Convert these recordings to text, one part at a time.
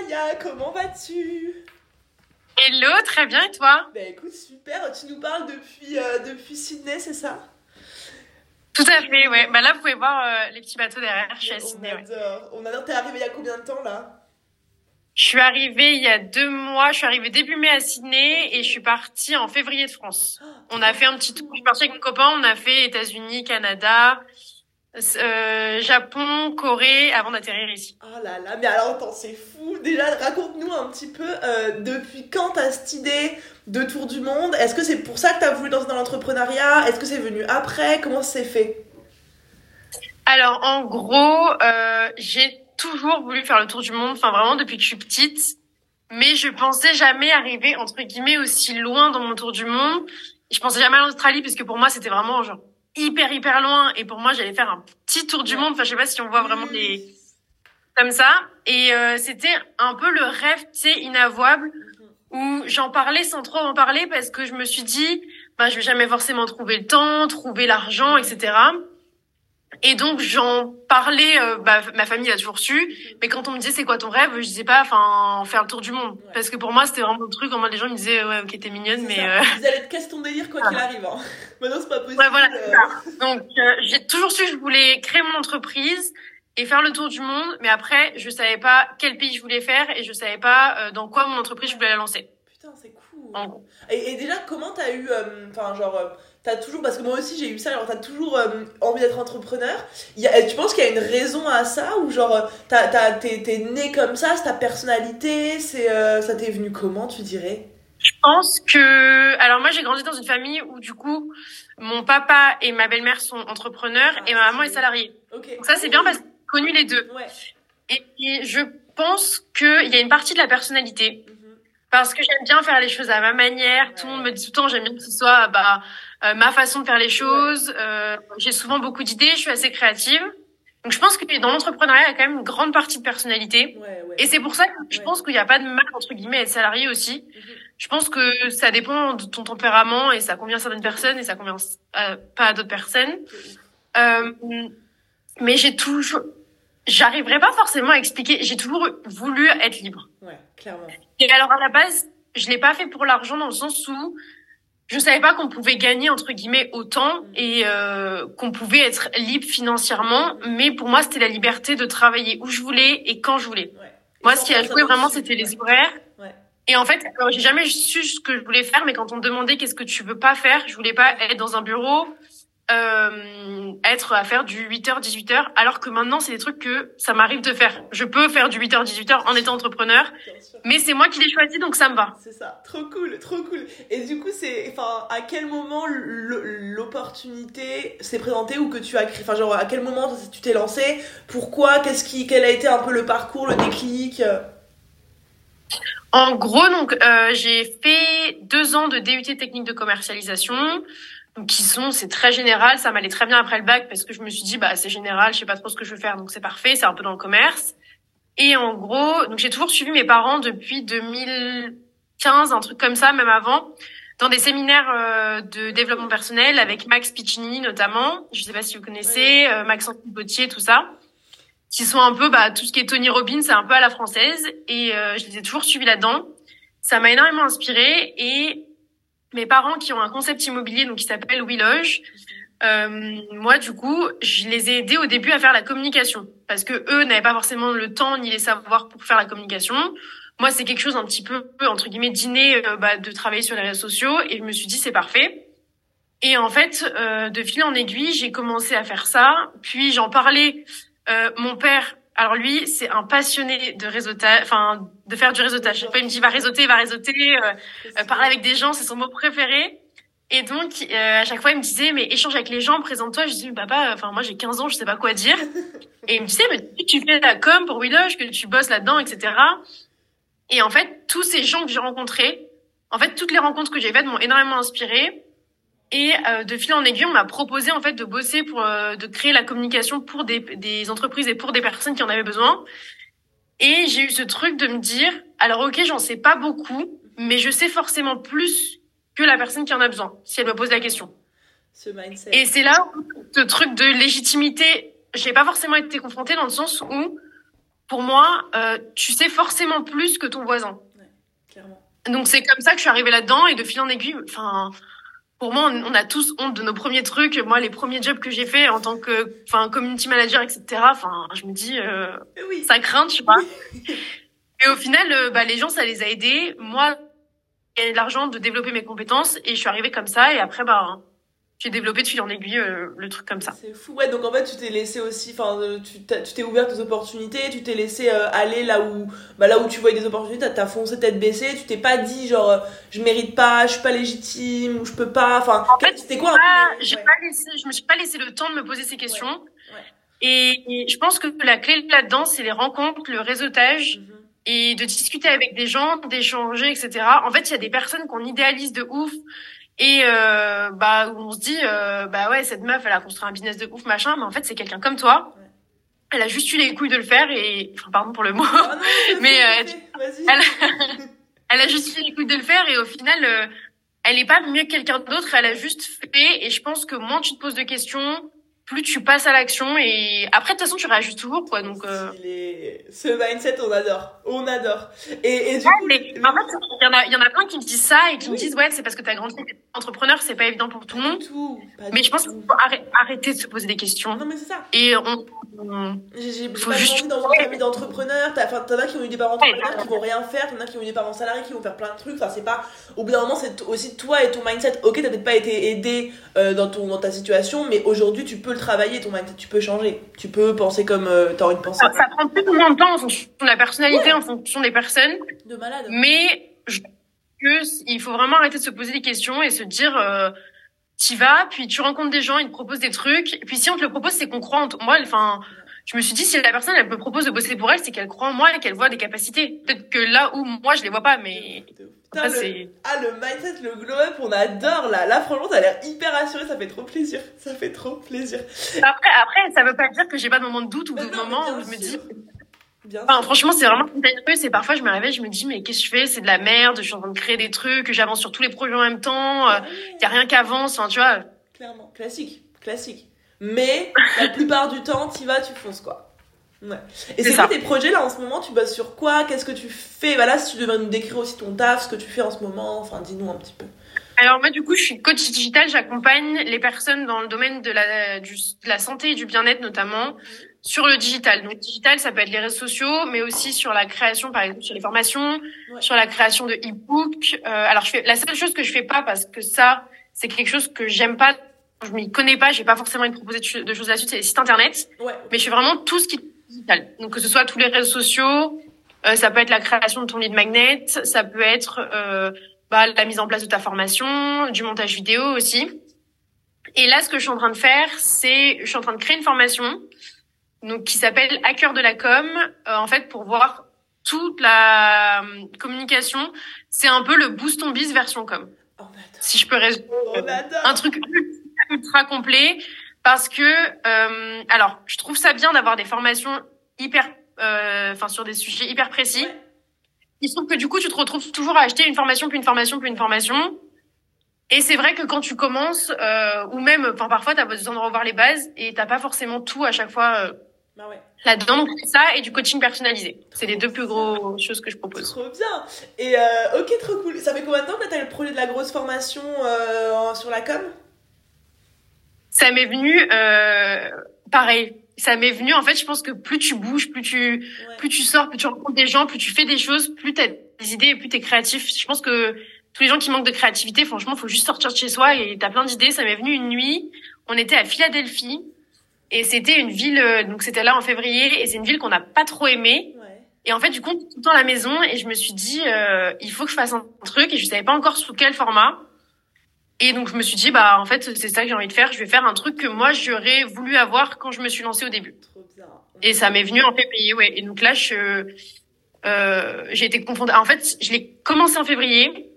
Maya, comment vas-tu? Hello, très bien et toi? Bah écoute, super, tu nous parles depuis, euh, depuis Sydney, c'est ça? Tout à fait, ouais. Bah là, vous pouvez voir euh, les petits bateaux derrière, je suis à Sydney. On ouais. adore, on adore. T'es arrivée il y a combien de temps là? Je suis arrivée il y a deux mois, je suis arrivée début mai à Sydney et je suis partie en février de France. On a fait un petit tour, je suis partie avec mon copain, on a fait États-Unis, Canada, euh, Japon, Corée avant d'atterrir ici. Oh là là, mais alors attends, c'est fou. Déjà, raconte-nous un petit peu euh, depuis quand t'as cette idée de tour du monde? Est-ce que c'est pour ça que t'as voulu danser dans l'entrepreneuriat? Est-ce que c'est venu après? Comment ça s'est fait? Alors en gros, euh, j'ai toujours voulu faire le tour du monde, enfin vraiment depuis que je suis petite, mais je pensais jamais arriver entre guillemets aussi loin dans mon tour du monde. Je pensais jamais à l'Australie parce que pour moi c'était vraiment genre hyper hyper loin. Et pour moi j'allais faire un petit tour du monde. Enfin je sais pas si on voit vraiment les comme ça. Et euh, c'était un peu le rêve tu sais inavouable où j'en parlais sans trop en parler parce que je me suis dit bah je vais jamais forcément trouver le temps, trouver l'argent, etc. Et donc j'en parlais, euh, bah, ma famille a toujours su, mais quand on me disait c'est quoi ton rêve, je disais pas, enfin faire le tour du monde, Ouais. parce que pour moi c'était vraiment le truc. En mode les gens me disaient ouais ok t'es mignonne, mais euh, Vous allez te casser ton délire quoi qu'il arrive. Hein. Maintenant, c'est pas possible. Ouais, voilà, euh, donc euh, j'ai toujours su que je voulais créer mon entreprise et faire le tour du monde, mais après je savais pas quel pays je voulais faire et je savais pas euh, dans quoi mon entreprise je voulais la lancer. Putain, c'est cool. Gros. Et, et déjà, comment t'as eu. euh, Enfin, genre. euh, T'as toujours, parce que moi aussi j'ai eu ça, alors t'as toujours euh, envie d'être entrepreneur. Il y a, tu penses qu'il y a une raison à ça ou genre t'es, t'es né comme ça, c'est ta personnalité, c'est, euh, ça t'est venu comment tu dirais? Je pense que alors moi j'ai grandi dans une famille où du coup mon papa et ma belle-mère sont entrepreneurs et ma maman est salariée. Ok. Donc ça c'est bien parce que j'ai connu les deux. Ouais. Et, et je pense qu'il y a une partie de la personnalité. Parce que j'aime bien faire les choses à ma manière. Tout le monde me dit tout le temps, j'aime bien que ce soit bah, euh, ma façon de faire les choses. Euh, j'ai souvent beaucoup d'idées, je suis assez créative. Donc je pense que dans l'entrepreneuriat, il y a quand même une grande partie de personnalité. Ouais, ouais. Et c'est pour ça que je Ouais. pense qu'il n'y a pas de mal, entre guillemets, à être salarié aussi. Mhm. Je pense que ça dépend de ton tempérament et ça convient à certaines personnes et ça convient pas à d'autres personnes. Euh, mais j'ai toujours, j'arriverai pas forcément à expliquer. J'ai toujours voulu être libre. Ouais, clairement. Et alors à la base, je l'ai pas fait pour l'argent dans le sens où je savais pas qu'on pouvait gagner entre guillemets autant et euh, qu'on pouvait être libre financièrement. Mais pour moi, c'était la liberté de travailler où je voulais et quand je voulais. Ouais. Moi, ce qui a joué vraiment, c'était les horaires. Ouais. Et en fait, alors, j'ai jamais su ce que je voulais faire, mais quand on me demandait qu'est-ce que tu veux pas faire, je voulais pas être dans un bureau, euh, être à faire du 8h, 18h, alors que maintenant, c'est des trucs que ça m'arrive de faire. Je peux faire du 8h, 18h en étant entrepreneur, mais c'est moi qui l'ai choisi, donc ça me va. C'est ça, trop cool, trop cool. Et du coup, c'est, enfin, à quel moment l'opportunité s'est présentée ou que tu as créé, enfin, genre, à quel moment tu t'es lancé? Pourquoi? Qu'est-ce qui, quel a été un peu le parcours, le déclic? En gros, donc, euh, j'ai fait deux ans de DUT technique de commercialisation, qui sont, c'est très général, ça m'allait très bien après le bac parce que je me suis dit, bah, c'est général, je sais pas trop ce que je veux faire, donc c'est parfait, c'est un peu dans le commerce. Et en gros, donc j'ai toujours suivi mes parents depuis 2015, un truc comme ça, même avant, dans des séminaires euh, de développement personnel avec Max Piccini notamment, je sais pas si vous connaissez, euh, Maxence Potier, tout ça qui sont un peu bah tout ce qui est Tony Robbins, c'est un peu à la française et euh, je les ai toujours suivis là-dedans. Ça m'a énormément inspiré et mes parents qui ont un concept immobilier donc qui s'appelle WeLoge, euh, moi du coup je les ai aidés au début à faire la communication parce que eux n'avaient pas forcément le temps ni les savoirs pour faire la communication. Moi c'est quelque chose un petit peu entre guillemets dîner euh, bah, de travailler sur les réseaux sociaux et je me suis dit c'est parfait. Et en fait euh, de fil en aiguille j'ai commencé à faire ça puis j'en parlais euh, mon père, alors lui, c'est un passionné de réseautage, enfin de faire du réseautage. Fois, il me dit va réseauter, va réseauter, euh, euh, parler avec des gens, c'est son mot préféré. Et donc, euh, à chaque fois, il me disait mais échange avec les gens, présente-toi. Je dis papa, enfin moi j'ai 15 ans, je sais pas quoi dire. Et il me disait mais tu fais la com pour Willoge, que tu bosses là-dedans, etc. Et en fait, tous ces gens que j'ai rencontrés, en fait, toutes les rencontres que j'ai faites m'ont énormément inspiré. Et euh, de fil en aiguille, on m'a proposé en fait de bosser pour euh, de créer la communication pour des, des entreprises et pour des personnes qui en avaient besoin. Et j'ai eu ce truc de me dire, alors ok, j'en sais pas beaucoup, mais je sais forcément plus que la personne qui en a besoin, si elle me pose la question. Ce mindset. Et c'est là où ce truc de légitimité, j'ai pas forcément été confrontée dans le sens où pour moi, euh, tu sais forcément plus que ton voisin. Clairement. Donc c'est comme ça que je suis arrivée là-dedans et de fil en aiguille, enfin, pour moi, on, on a tous honte de nos premiers trucs. Moi, les premiers jobs que j'ai fait en tant que, enfin, community manager, etc. Enfin, je me dis, euh, Oui. ça craint, je sais pas. Et au final, euh, bah, les gens, ça les a aidés. Moi, gagner de l'argent, de développer mes compétences, et je suis arrivée comme ça. Et après, bah, j'ai développé de fil en aiguille euh, le truc comme ça. C'est fou. Ouais, donc en fait, tu t'es laissé aussi, enfin, euh, tu t'es ouvert des opportunités, tu t'es laissé euh, aller là où, bah, là où tu voyais des opportunités, t'as- foncé tête baissée, tu t'es pas dit genre, euh, je mérite pas, je suis pas légitime, ou je peux pas, enfin, En fait, c'était quoi un peu ouais. pas laissé, je me suis pas laissé le temps de me poser ces questions. ouais. Et, et je pense que la clé là-dedans, c'est les rencontres, le réseautage Mhm. et de discuter avec des gens, d'échanger, etc. En fait, il y a des personnes qu'on idéalise de ouf et euh, bah on se dit euh, bah ouais cette meuf elle a construit un business de ouf machin, mais en fait c'est quelqu'un comme toi. Elle a juste eu les couilles de le faire et enfin pardon pour le mot. Ah non, Mais, euh. Elle- elle a juste eu les couilles de le faire et au final euh, elle est pas mieux que quelqu'un d'autre, elle a juste fait et je pense que moins tu te poses de questions, plus tu passes à l'action et après de toute façon tu réajustes toujours quoi donc euh... Il est- Ce mindset, on adore. On adore. Et, et du Ouais, coup. mais en fait, il y en a, il y en a plein qui me disent ça et qui me disent ouais, c'est parce que t'as grandi entrepreneur, c'est pas évident pour tout le monde. tout. Mais je pense qu'il faut arrê- arrêter de se poser des questions Non, mais c'est ça. et on, on- J'ai pas juste- grandi dans une famille d'entrepreneurs. T'as- Enfin, t'en as qui ont eu des parents entrepreneurs qui vont rien faire, t'en as qui ont eu des parents salariés qui vont faire plein de trucs. Enfin, c'est pas. Au bout d'un moment, c'est aussi toi et ton mindset. Ok, t'as peut-être pas été aidé euh, dans, ton, dans ta situation, mais aujourd'hui, tu peux le travailler, ton mindset. Tu peux changer. Tu peux penser comme euh, t'as envie de penser. ça, ça prend plus ou moins de temps en fonction de la personnalité, en fonction des personnes. De malade. Mais je pense que il faut vraiment arrêter de se poser des questions et se dire euh, t'y vas, puis tu rencontres des gens, ils te proposent des trucs. Et puis si on te le propose, c'est qu'on croit en toi. Moi, enfin, je me suis dit si la personne elle me propose de bosser pour elle, c'est qu'elle croit en moi et qu'elle voit des capacités. Peut-être que là où moi je les vois pas, mais. Putain, après, le- Ah, le mindset, le glow up, on adore là. Là, franchement, t'as l'air hyper assuré, ça fait trop plaisir. Ça fait trop plaisir. Après, après, ça veut pas dire que j'ai pas de moment de doute ou de non, bien où je me dis. Bien Enfin, franchement, c'est vraiment contagieux. C'est parfois, je me réveille, je me dis, mais qu'est-ce que je fais? C'est de la merde. Je suis en train de créer des trucs. J'avance sur tous les projets en même temps. euh, Ouais. Y a rien qui avance. Tu vois. Clairement, classique, classique. Mais la plupart du temps, t'y vas, tu fonces quoi. Ouais. Et C'est quoi tes projets là en ce moment? Tu bosses sur quoi? Qu'est-ce que tu fais? Voilà, si tu devrais nous décrire aussi ton taf, ce que tu fais en ce moment, enfin dis-nous un petit peu. Alors moi, du coup, je suis coach digital. J'accompagne les personnes dans le domaine de la, du, de la santé et du bien-être, notamment sur le digital. Donc, digital, ça peut être les réseaux sociaux, mais aussi sur la création, par exemple, sur les formations, Ouais. sur la création de e-books. Euh, alors, je fais la seule chose que je fais pas parce que ça, c'est quelque chose que j'aime pas. Je m'y connais pas. J'ai pas forcément envie de proposer de de choses là-dessus. C'est les sites internet. Ouais, Mais je fais vraiment tout ce qui Donc que ce soit tous les réseaux sociaux, euh, ça peut être la création de ton lead magnet, ça peut être euh, bah, la mise en place de ta formation, du montage vidéo aussi. Et là, ce que je suis en train de faire, c'est je suis en train de créer une formation donc qui s'appelle Hacker de la com. euh, en fait, pour voir toute la euh, communication, c'est un peu le boost on biz version com. Si je peux résumer un truc ultra, ultra complet parce que euh, alors je trouve ça bien d'avoir des formations hyper euh, enfin sur des sujets hyper précis. Il se trouve que du coup tu te retrouves toujours à acheter une formation puis une formation puis une formation. Et c'est vrai que quand tu commences euh, ou même enfin parfois t'as besoin de revoir les bases et t'as pas forcément tout à chaque fois euh, Bah ouais, là-dedans. Donc ça et du coaching personnalisé. C'est les deux plus grosses choses que je propose. Trop bien. Et euh, ok, trop cool. Ça fait combien de temps que t'as le projet de la grosse formation euh, sur la com? Ça m'est venu euh, pareil ça m'est venu en fait je pense que plus tu bouges plus tu Ouais. plus tu sors, plus tu rencontres des gens, plus tu fais des choses, plus tu as des idées et plus tu es créatif. Je pense que tous les gens qui manquent de créativité, franchement, faut juste sortir de chez soi et tu as plein d'idées. Ça m'est venu une nuit, on était à Philadelphie et c'était une ville, euh, donc c'était là en février et c'est une ville qu'on n'a pas trop aimée. Et en fait, du coup, tout le temps à la maison et je me suis dit, euh, il faut que je fasse un truc et je savais pas encore sous quel format. Et donc, je me suis dit, bah, en fait, c'est ça que j'ai envie de faire. Je vais faire un truc que moi, j'aurais voulu avoir quand je me suis lancée au début. Trop. Et ça m'est venu en février, ouais. Et donc là, je, euh, j'ai été confondue. En fait, je l'ai commencé en février.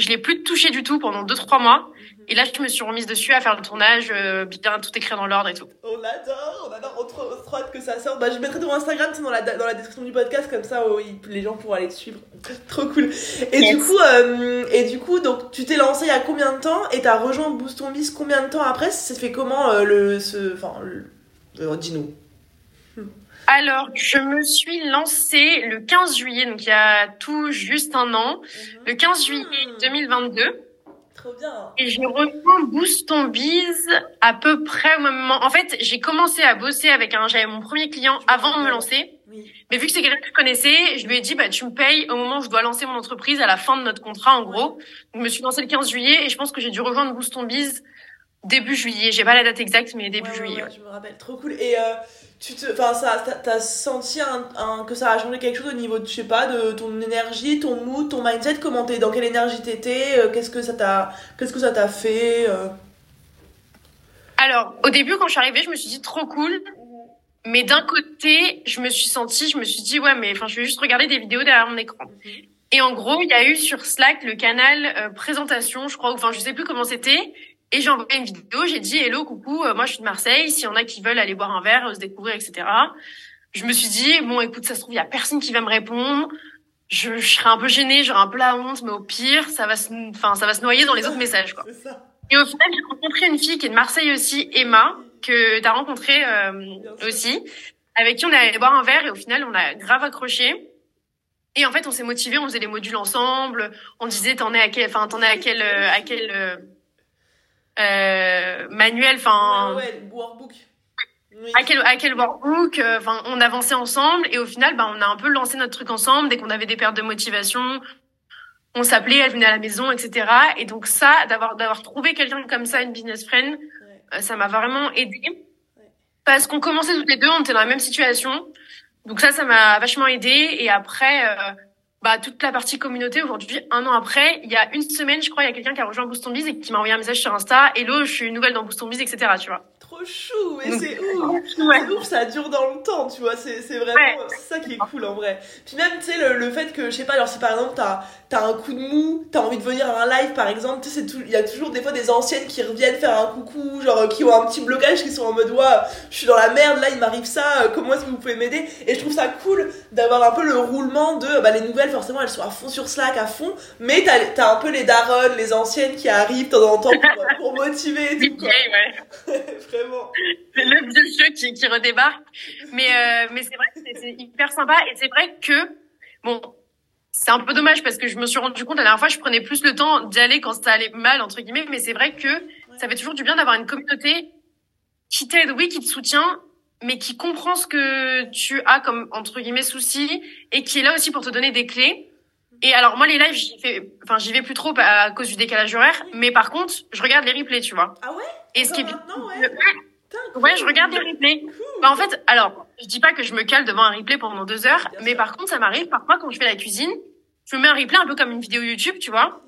Je l'ai plus touché du tout pendant deux trois mois. Et là, je me suis remise dessus à faire le tournage, euh, bien tout écrire dans l'ordre et tout. On adore, on adore, on trop, trop hâte que ça sorte. Bah, je mettrai ton Instagram dans la, dans la description du podcast, comme ça oh, les gens pourront aller te suivre. trop cool. Et Yes. du coup, euh, et du coup, donc tu t'es lancé il y a combien de temps et t'as rejoint Boost on Biz combien de temps après? Ça se fait comment euh, le, ce, enfin, le- euh, dis-nous. Alors, je me suis lancée le 15 juillet, donc il y a tout juste un an, Mhm. le 15 juillet 2022. Trop bien. Et j'ai rejoint Boost ton Biz à peu près au même moment. En fait, j'ai commencé à bosser avec un, j'avais mon premier client avant de me lancer. Oui. Mais vu que c'est quelqu'un que je connaissais, je lui ai dit, bah, tu me payes au moment où je dois lancer mon entreprise à la fin de notre contrat, en gros. Donc, je me suis lancée le 15 juillet et je pense que j'ai dû rejoindre Boost ton Biz début juillet. J'ai pas la date exacte, mais début Ouais, juillet. ouais, je me rappelle. Trop cool. Et euh, tu te, enfin, ça, t'as- senti un, un- que ça a changé quelque chose au niveau, de, je sais pas, de ton énergie, ton mood, ton mindset? Comment t'es, dans quelle énergie t'étais? Euh, Qu'est-ce que ça t'a, qu'est-ce que ça t'a fait euh? Alors, au début, quand je suis arrivée, je me suis dit trop cool. Mais d'un côté, je me suis sentie, je me suis dit, ouais, mais enfin, je vais juste regarder des vidéos derrière mon écran. Et en gros, il y a eu sur Slack le canal euh, présentation, je crois, ou enfin, je sais plus comment c'était. Et j'ai envoyé une vidéo, j'ai dit, hello, coucou, euh, moi je suis de Marseille, s'il y en a qui veulent aller boire un verre, euh, se découvrir, etc. Je me suis dit, bon, écoute, ça se trouve, il y a personne qui va me répondre. Je, je serai un peu gênée, j'aurai un peu la honte, mais au pire, ça va se, enfin, ça va se noyer dans les autres messages, quoi. Et au final, j'ai rencontré une fille qui est de Marseille aussi, Emma, que t'as rencontré euh, aussi, avec qui on est allé boire un verre et au final, on a grave accroché. Et en fait, on s'est motivé, on faisait les modules ensemble, on disait t'en es à quel, enfin t'en es à quel, euh, à quel euh, manuel, enfin Ouais, ouais, workbook. Oui. à quel à quel workbook, euh, enfin on avançait ensemble et au final, bah on a un peu lancé notre truc ensemble dès qu'on avait des pertes de motivation. On s'appelait, elle venait à la maison, etc. Et donc ça, d'avoir d'avoir trouvé quelqu'un comme ça, une business friend, Ouais. euh, ça m'a vraiment aidé parce qu'on commençait toutes les deux, on était dans la même situation. Donc ça, ça m'a vachement aidé. Et après, euh, bah toute la partie communauté aujourd'hui, un an après, il y a une semaine, je crois, il y a quelqu'un qui a rejoint Boost et qui m'a envoyé un message sur Insta. Hello, je suis nouvelle dans Boost Biz, etc. Tu vois. Trop chou, mais c'est ouf. Ouais. C'est ouf, ça dure dans le temps, tu vois, c'est c'est vraiment Ouais. c'est ça qui est cool en vrai. Puis même, tu sais, le, le fait que, je sais pas, alors si par exemple t'as as un coup de mou, t'as envie de venir à un live par exemple, tu sais, il y a toujours des fois des anciennes qui reviennent faire un coucou, genre euh, qui ont un petit blocage, qui sont en mode, ouais, je suis dans la merde, là il m'arrive ça, euh, comment est-ce que vous pouvez m'aider Et je trouve ça cool d'avoir un peu le roulement de, bah les nouvelles forcément elles sont à fond sur Slack, à fond, mais t'as as un peu les daronnes, les anciennes qui arrivent de temps en temps pour, pour motiver et tout quoi. ouais. Vraiment. Le vieux jeu qui, qui redébarque. Mais, euh, mais c'est vrai que c'est- c'est hyper sympa. Et c'est vrai que, bon, c'est un peu dommage parce que je me suis rendu compte la dernière fois, je prenais plus le temps d'y aller quand ça allait mal, entre guillemets. Mais c'est vrai que ça fait toujours du bien d'avoir une communauté qui t'aide, oui, qui te soutient, mais qui comprend ce que tu as comme, entre guillemets, souci et qui est là aussi pour te donner des clés. Et alors, moi, les lives, j'y fais, enfin, j'y vais plus trop à cause du décalage horaire. Mais par contre, je regarde les replays, tu vois. Ah ouais? Et ce qui est ouais. Ouais, je regarde les replays. Bah, en fait, alors, je dis pas que je me cale devant un replay pendant deux heures, Bien mais sûr. par contre, ça m'arrive parfois quand je fais la cuisine, je me mets un replay un peu comme une vidéo YouTube, tu vois.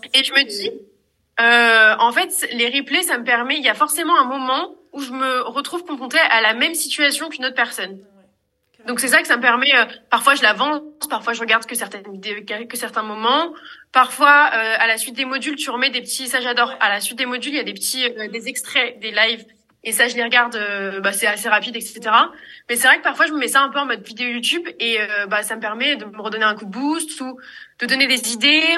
Putain, Et je me dis, euh, en fait, les replays, ça me permet, il y a forcément un moment où je me retrouve confrontée à la même situation qu'une autre personne. Donc c'est ça que ça me permet. euh, parfois je l'avance, parfois je regarde que certaines que certains moments. Parfois euh, à la suite des modules, tu remets des petits. Ça j'adore. À la suite des modules, il y a des petits, euh, des extraits, des lives. Et ça je les regarde. euh, bah c'est assez rapide, etc. Mais c'est vrai que parfois je me mets ça un peu en mode vidéo YouTube et euh, bah ça me permet de me redonner un coup de boost ou de donner des idées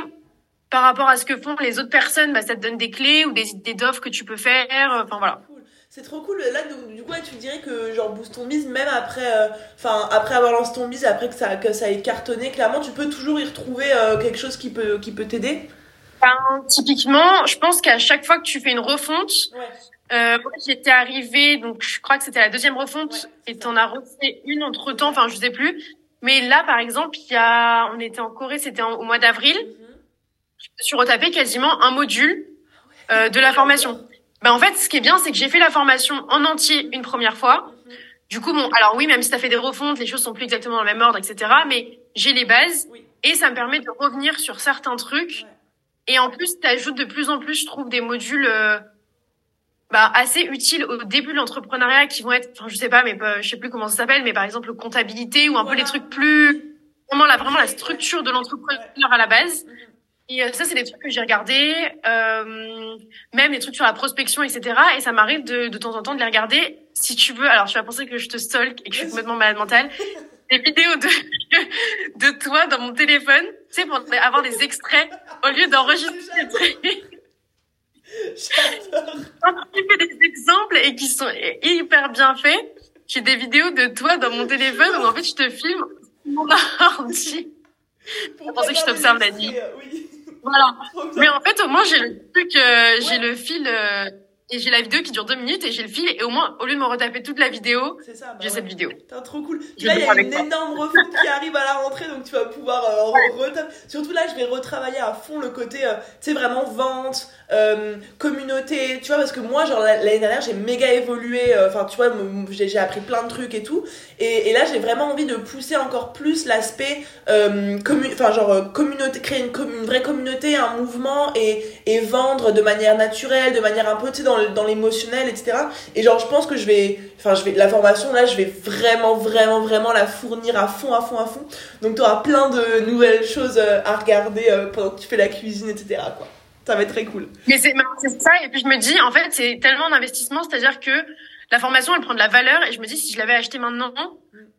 par rapport à ce que font les autres personnes. Bah ça te donne des clés ou des idées d'offres que tu peux faire. Enfin voilà. C'est trop cool. Là, du, du coup, tu dirais que genre boost ton bise, même après, euh, enfin après avoir lancé ton bise, après que ça, que ça ait cartonné, clairement, tu peux toujours y retrouver euh, quelque chose qui peut, qui peut t'aider? Ben, typiquement, je pense qu'à chaque fois que tu fais une refonte, Ouais. Euh, moi, j'étais arrivée, donc je crois que c'était la deuxième refonte, Ouais, et t'en as refait une entre temps, enfin je sais plus. Mais là, par exemple, il y a, on était en Corée, c'était au mois d'avril. Mhm. Je me suis retapé quasiment un module euh, de la formation. Ben en fait, ce qui est bien, c'est que j'ai fait la formation en entier une première fois. Du coup, bon, alors oui, même si t'as fait des refontes, les choses sont plus exactement dans le même ordre, etc. Mais j'ai les bases et ça me permet de revenir sur certains trucs. Et en plus, t'ajoutes de plus en plus, je trouve, des modules euh, bah, assez utiles au début de l'entrepreneuriat qui vont être, enfin, je sais pas, mais pas- je sais plus comment ça s'appelle, mais par exemple comptabilité ou un peu les trucs plus vraiment la vraiment la structure de l'entrepreneur à la base. Et euh, ça, c'est des trucs que j'ai regardés, euh, même les trucs sur la prospection, etc. Et ça m'arrive de, de temps en temps de les regarder. Si tu veux, alors tu vas penser que je te stalk et que je suis complètement malade mentale. Des vidéos de de toi dans mon téléphone, tu sais, pour avoir des extraits au lieu d'enregistrer des. J'adore. Quand tu fais des exemples et qui sont hyper bien faits, j'ai des vidéos de toi dans mon téléphone où en fait je te filme mon ordi. Pour pensais que je t'observe extraits, euh, Oui. Voilà. Mais en fait, au moins, j'ai le truc, euh, j'ai le fil, euh, et j'ai la vidéo qui dure deux minutes, et j'ai le fil, et au moins, au lieu de me retaper toute la vidéo, bah j'ai ouais. cette vidéo. Putain, trop cool. Je là, il y a une énorme refonte qui arrive à la rentrée, donc tu vas pouvoir euh, re- retaper. Surtout là, je vais retravailler à fond le côté, euh, tu sais, vraiment vente, euh, communauté, tu vois, parce que moi, genre, la- l'année dernière, j'ai méga évolué, euh, enfin, tu vois, j'ai appris plein de trucs et tout. Et, et là, j'ai vraiment envie de pousser encore plus l'aspect, euh, enfin, genre, euh, communauté, créer une, une vraie communauté, un mouvement et, et vendre de manière naturelle, de manière un peu, tu sais, dans, l'émotionnel, etc. Et genre, je pense que je vais, enfin, je vais, la formation, là, je vais vraiment, vraiment, vraiment la fournir à fond, à fond, à fond. Donc, tu auras plein de nouvelles choses euh, à regarder pendant que tu fais la cuisine, etc., quoi. Ça va être très cool. Mais c'est ça, et puis je me dis, en fait, c'est tellement d'investissement, c'est-à-dire que la formation, elle prend de la valeur, et je me dis, si je l'avais acheté maintenant,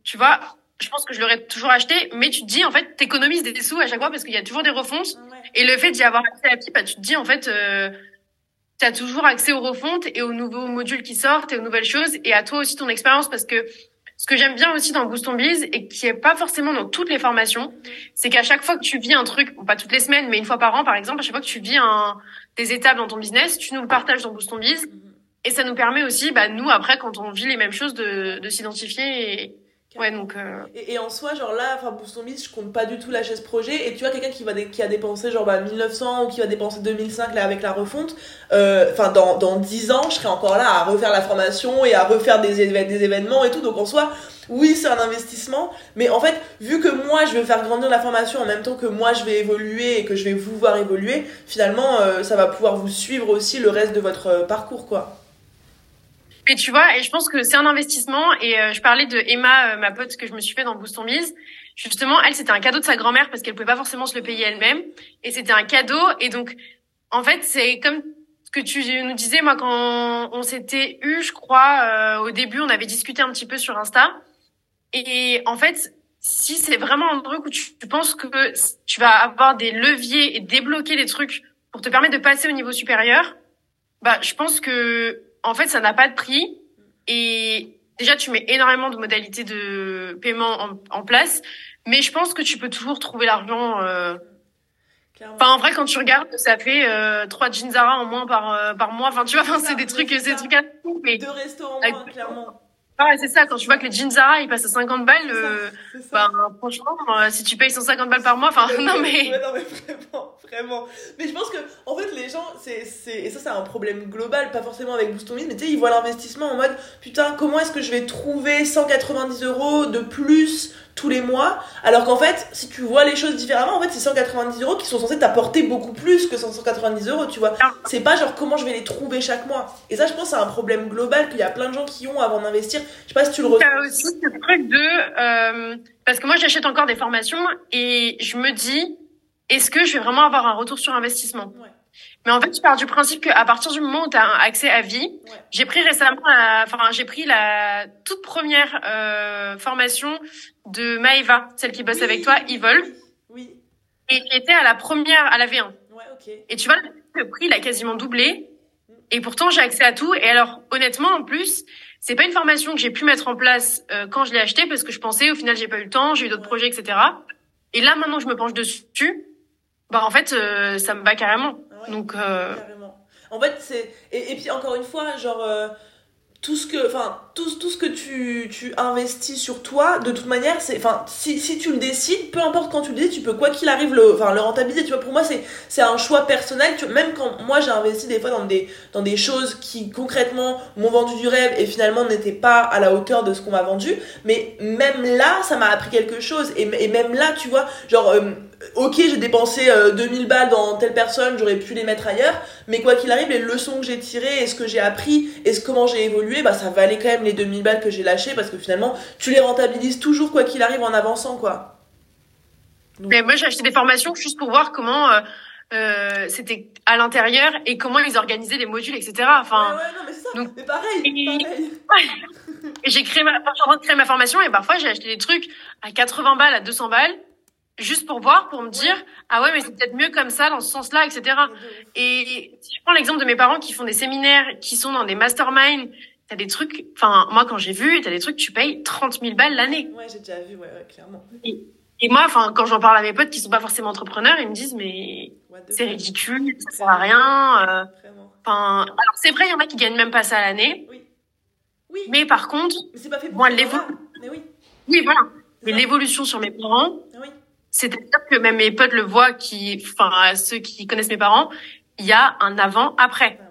tu vois, je pense que je l'aurais toujours acheté, mais tu te dis, en fait, t'économises des sous à chaque fois, parce qu'il y a toujours des refontes, et le fait d'y avoir accès à pipe, bah, tu te dis, en fait, euh, t'as toujours accès aux refontes et aux nouveaux modules qui sortent et aux nouvelles choses, et à toi aussi ton expérience, parce que ce que j'aime bien aussi dans Boost on Biz, et qui est pas forcément dans toutes les formations, c'est qu'à chaque fois que tu vis un truc, bon, pas toutes les semaines, mais une fois par an, par exemple, à chaque fois que tu vis un, des étapes dans ton business, tu nous le partages dans Boost on Biz, et ça nous permet aussi, bah, nous, après, quand on vit les mêmes choses, de, de s'identifier. Et... Ouais, donc, euh, Et, et en soi, genre là, enfin, Boost on Biz, je compte pas du tout lâcher ce projet. Et tu vois, quelqu'un qui, va qui a dépensé genre bah, 1900 ou qui va dépenser 2005 là, avec la refonte, euh, enfin, dans, dans 10 ans, je serai encore là à refaire la formation et à refaire des, des événements et tout. Donc en soi, oui, c'est un investissement. Mais en fait, vu que moi, je veux faire grandir la formation en même temps que moi, je vais évoluer et que je vais vous voir évoluer, finalement, euh, ça va pouvoir vous suivre aussi le reste de votre euh, parcours, quoi. Et tu vois, et je pense que c'est un investissement. Et euh, je parlais de Emma, euh, ma pote que je me suis fait dans Boost on Biz. Justement, elle, c'était un cadeau de sa grand-mère parce qu'elle pouvait pas forcément se le payer elle-même. Et c'était un cadeau. Et donc, en fait, c'est comme ce que tu nous disais, moi, quand on s'était eu, je crois, euh, au début, on avait discuté un petit peu sur Insta. Et en fait, si c'est vraiment un truc où tu, tu penses que tu vas avoir des leviers et débloquer des trucs pour te permettre de passer au niveau supérieur, bah, je pense que, en fait, ça n'a pas de prix. Et déjà, tu mets énormément de modalités de paiement en, en place. Mais je pense que tu peux toujours trouver l'argent. euh. Enfin, en vrai, quand tu regardes, ça fait euh, trois jeans Zara en moins par euh, par mois. Enfin, tu vois, enfin, C'est des trucs, c'est des trucs à mais Deux restos en moins, clairement. Ouais, c'est ça. Quand tu vois que les jeans Zara, ils passent à 50 balles, euh, bah, franchement, euh, si tu payes 150 balles par mois, enfin, non mais. Ouais, non, mais vraiment, vraiment. Mais je pense que, en fait, les gens, c'est, c'est, et ça, c'est un problème global, pas forcément avec Boost mais tu sais, ils voient l'investissement en mode, putain, comment est-ce que je vais trouver 190 euros de plus tous les mois Alors qu'en fait, si tu vois les choses différemment, en fait, c'est 190 euros qui sont censés t'apporter beaucoup plus que 190 euros, tu vois. Ah. C'est pas genre comment je vais les trouver chaque mois. Et ça, je pense, c'est un problème global qu'il y a plein de gens qui ont avant d'investir. Je sais pas si tu le ressens. T'as aussi ce truc de, euh, parce que moi, j'achète encore des formations et je me dis, est-ce que je vais vraiment avoir un retour sur investissement? Ouais. Mais en fait, tu pars du principe qu'à partir du moment où tu as un accès à vie, Ouais. j'ai pris récemment, la- enfin, j'ai pris la toute première euh, formation de Maeva, celle qui bosse Oui, avec toi, Evolve, Oui. et qui était à la première, à la V1. Ouais, ok. Et tu vois, le prix, il a quasiment doublé. Et pourtant, j'ai accès à tout. Et alors, honnêtement, en plus, c'est pas une formation que j'ai pu mettre en place euh, quand je l'ai acheté parce que je pensais, au final, j'ai pas eu le temps, j'ai eu d'autres projets, etc. Et là, maintenant que je me penche dessus, bah, en fait, euh, ça me va carrément. Ouais. Donc, euh, Carrément. En fait, c'est. Et, et puis, encore une fois, genre. euh, tout ce que enfin tout, tout ce que tu, tu investis sur toi de toute manière c'est enfin si, si tu le décides peu importe quand tu le décides tu peux quoi qu'il arrive le enfin le rentabiliser. Tu vois pour moi c'est un choix personnel. Tu même quand moi j'ai investi des fois dans des dans des choses qui concrètement m'ont vendu du rêve et finalement n'étaient pas à la hauteur de ce qu'on m'a vendu. Mais même là ça m'a appris quelque chose. Et, et même là tu vois genre euh, ok j'ai dépensé euh, 2000 balles dans telle personne j'aurais pu les mettre ailleurs. Mais quoi qu'il arrive les leçons que j'ai tirées et ce que j'ai appris et ce comment j'ai évolué bah ça valait quand même les 2000 balles que j'ai lâchées parce que finalement tu les rentabilises toujours quoi qu'il arrive en avançant quoi. Donc, mais moi, j'ai acheté des formations juste pour voir comment euh, euh, c'était à l'intérieur et comment ils organisaient les modules, etc. Enfin, ouais, ouais, non mais c'est ça. donc- mais pareil j'ai créé ma, enfin, je suis en train de créer ma formation et parfois j'ai acheté des trucs à 80 balles, à 200 balles, juste pour voir, pour me dire, ah ouais, mais c'est peut-être mieux comme ça, dans ce sens-là, etc. Et si je prends l'exemple de mes parents qui font des séminaires, qui sont dans des masterminds, t'as des trucs, enfin, moi, quand j'ai vu, t'as des trucs, tu payes 30 000 balles l'année. Ouais, j'ai déjà vu, ouais, ouais clairement. Et, et moi, enfin, quand j'en parle à mes potes qui sont pas forcément entrepreneurs, ils me disent, mais c'est ridicule, ça sert à rien. Euh, enfin, alors c'est vrai, il y en a qui gagnent même pas ça l'année. Oui. Oui. Mais par contre, mais pas fait pour moi, l'évolution. Mais oui. Oui, voilà. Mais l'évolution sur mes parents, oui. c'est-à-dire que même mes potes le voient, qui, enfin, ceux qui connaissent mes parents, il y a un avant-après. Ah ouais.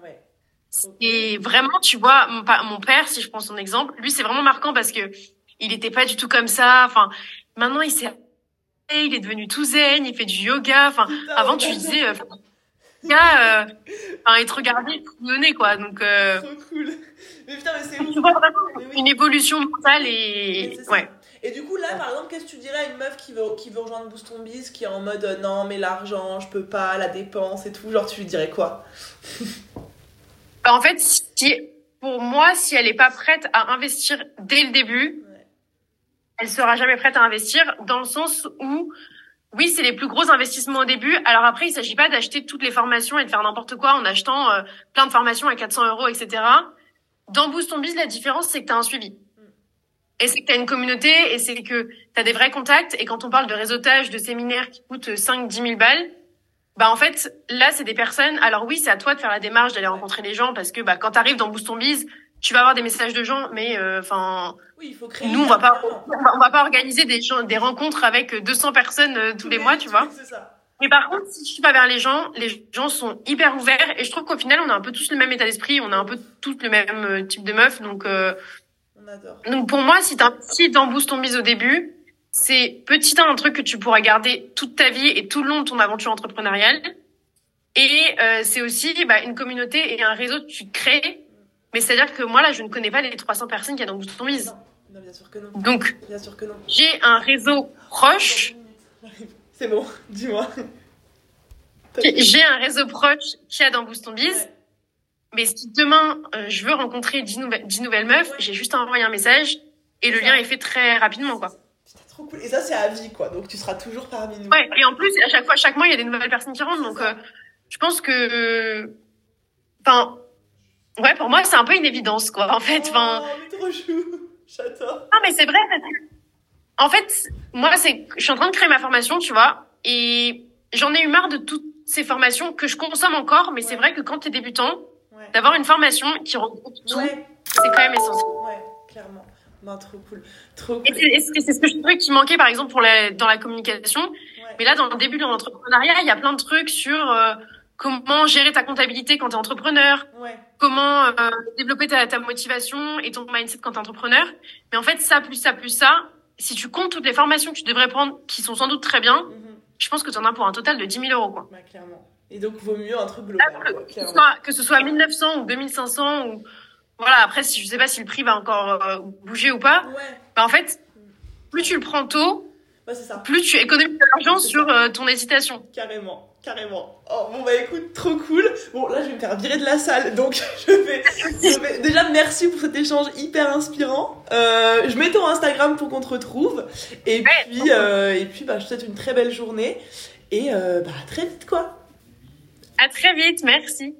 Et vraiment, tu vois, mon, mon père, si je prends son exemple, lui, c'est vraiment marquant parce que il était pas du tout comme ça. Enfin, maintenant, il s'est, il est devenu tout zen, il fait du yoga. Enfin, avant, tu disais, euh, gars, euh, enfin, il te regardait, il te couillonnait, quoi. Donc, euh, Trop cool. Mais putain, mais c'est ouf. tu vois vraiment oui. une évolution mentale et, ouais. Et du coup, là, par exemple, qu'est-ce que tu dirais à une meuf qui veut, qui veut rejoindre Boost Ton Biz, qui est en mode euh, non, mais l'argent, je peux pas, la dépense et tout, genre tu lui dirais quoi? Bah, en fait, si, pour moi, si elle est pas prête à investir dès le début, Ouais. elle sera jamais prête à investir dans le sens où oui, c'est les plus gros investissements au début. Alors après, il s'agit pas d'acheter toutes les formations et de faire n'importe quoi en achetant euh, plein de formations à 400 euros, etc. Dans Boost Ton Biz, la différence, c'est que tu as un suivi. Et c'est que tu as une communauté et c'est que tu as des vrais contacts. Et quand on parle de réseautage, de séminaires qui coûtent 5-10 000 balles, bah en fait, là, c'est des personnes... Alors oui, c'est à toi de faire la démarche, d'aller rencontrer les gens parce que bah, quand tu arrives dans Boost Ton Biz, tu vas avoir des messages de gens, mais enfin... Oui, il faut créer. Nous, on va pas, on va, pas organiser des, gens- des rencontres avec 200 personnes euh, tous les mois, tu vois. Ça. Mais par contre, si tu vas vers les gens, les gens sont hyper ouverts et je trouve qu'au final, on a un peu tous le même état d'esprit, on a un peu toutes le même euh, type de meuf. Donc, euh, On adore. donc pour moi, si tu dans Boost ton au début, c'est petit un, un truc que tu pourras garder toute ta vie et tout le long de ton aventure entrepreneuriale. Et euh, c'est aussi bah, une communauté et un réseau que tu crées. Mais c'est-à-dire que moi, là, je ne connais pas les 300 personnes qu'il y a dans Boost ton bise. Non, bien sûr que non. Donc, Bien sûr que non. j'ai un réseau proche C'est bon, dis-moi. J'ai un réseau proche qui a dans Boost ton Biz. Ouais. Mais si demain, euh, je veux rencontrer 10, nouvel- 10 nouvelles meufs, Ouais. j'ai juste à envoyer un message et le Ça. lien est fait très rapidement, quoi. Putain, trop cool. Et ça, c'est à vie, quoi. Donc tu seras toujours parmi nous. Ouais, et en plus, à chaque fois, chaque mois, il y a des nouvelles personnes qui rentrent. Donc, euh, je pense que... Enfin, ouais, pour moi, c'est un peu une évidence, quoi, en fait. Enfin, Oh, trop chou. J'adore. non, mais c'est vrai, parce que... En fait, moi, c'est... Je suis en train de créer ma formation, tu vois, et j'en ai eu marre de toutes ces formations que je consomme encore, mais c'est vrai que quand t'es débutant, Ouais. d'avoir une formation qui regroupe tout, Ouais, c'est quand même essentiel. ouais, clairement. Ben, trop cool. Trop cool. c'est ce que je trouvais qui manquait, par exemple, pour la, dans la communication. Ouais. Mais là, dans le début de l'entrepreneuriat, il y a plein de trucs sur euh, comment gérer ta comptabilité quand tu es entrepreneur, Ouais. comment euh, développer ta, ta motivation et ton mindset quand tu es entrepreneur. Mais en fait, ça, plus ça, plus ça, si tu comptes toutes les formations que tu devrais prendre, qui sont sans doute très bien, Mhm. je pense que tu en as pour un total de 10 000 euros. Quoi. Bah, clairement. Et donc, vaut mieux un truc global, quoi, Que, ce soit, que ce soit 1900 ou 2500 ou... Voilà, après, si, je sais pas si le prix va encore euh, bouger ou pas. Ouais, Bah, en fait, plus tu le prends tôt, ça. plus tu économises de l'argent sur euh, ton hésitation. Carrément, carrément. Oh, bon, bah écoute, trop cool. Bon, là, je vais me faire virer de la salle, donc je vais. je vais- Déjà, merci pour cet échange hyper inspirant. Euh, je mets ton Instagram pour qu'on te retrouve. Et Ouais. puis, euh, et puis bah, je te souhaite une très belle journée. Et euh, bah, à très vite, quoi. À très vite, merci.